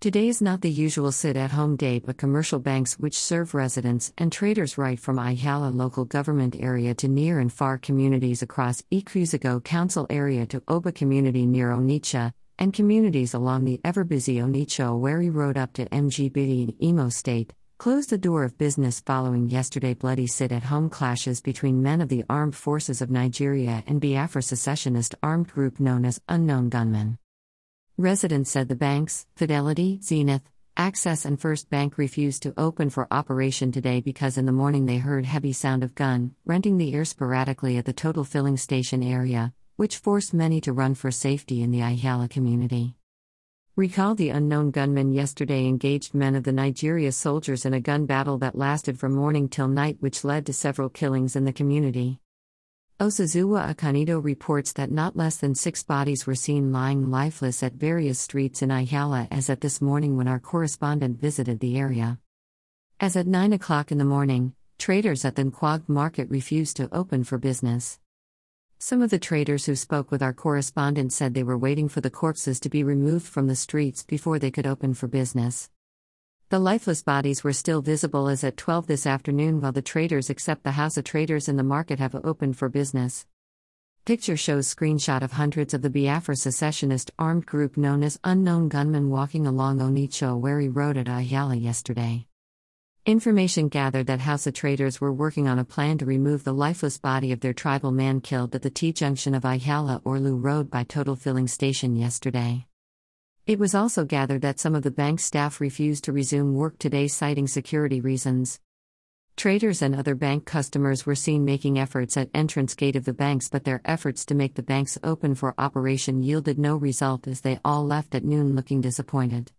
Today is not the usual sit at home day, but commercial banks which serve residents and traders right from Ihiala local government area to near and far communities across Ekwusigo Council area to Oba community near Onitsha, and communities along the ever busy Onitsha Owerri Road up to Mgbidi in Imo State, closed the door of business following yesterday bloody sit at home clashes between men of the Armed Forces of Nigeria and Biafra secessionist armed group known as Unknown Gunmen. Residents said the banks, Fidelity, Zenith, Access, and First Bank refused to open for operation today because in the morning they heard heavy sound of gun, renting the air sporadically at the total filling station area, which forced many to run for safety in the Ihiala community. Recall the unknown gunmen yesterday engaged men of the Nigeria soldiers in a gun battle that lasted from morning till night, which led to several killings in the community. Osazuwa Akanido reports that not less than six bodies were seen lying lifeless at various streets in Ihiala as at this morning when our correspondent visited the area. As at 9 o'clock in the morning, traders at the Nkwag market refused to open for business. Some of the traders who spoke with our correspondent said they were waiting for the corpses to be removed from the streets before they could open for business. The lifeless bodies were still visible as at 12 this afternoon while the traders except the Hausa Traders in the market have opened for business. Picture shows screenshot of hundreds of the Biafra secessionist armed group known as Unknown Gunmen walking along Onitsha Owerri Road at Ihiala yesterday. Information gathered that Hausa Traders were working on a plan to remove the lifeless body of their tribal man killed at the T junction of Ihiala Orlu Road by Total Filling Station yesterday. It was also gathered that some of the bank staff refused to resume work today, citing security reasons. Traders and other bank customers were seen making efforts at entrance gate of the banks, but their efforts to make the banks open for operation yielded no result as they all left at noon looking disappointed.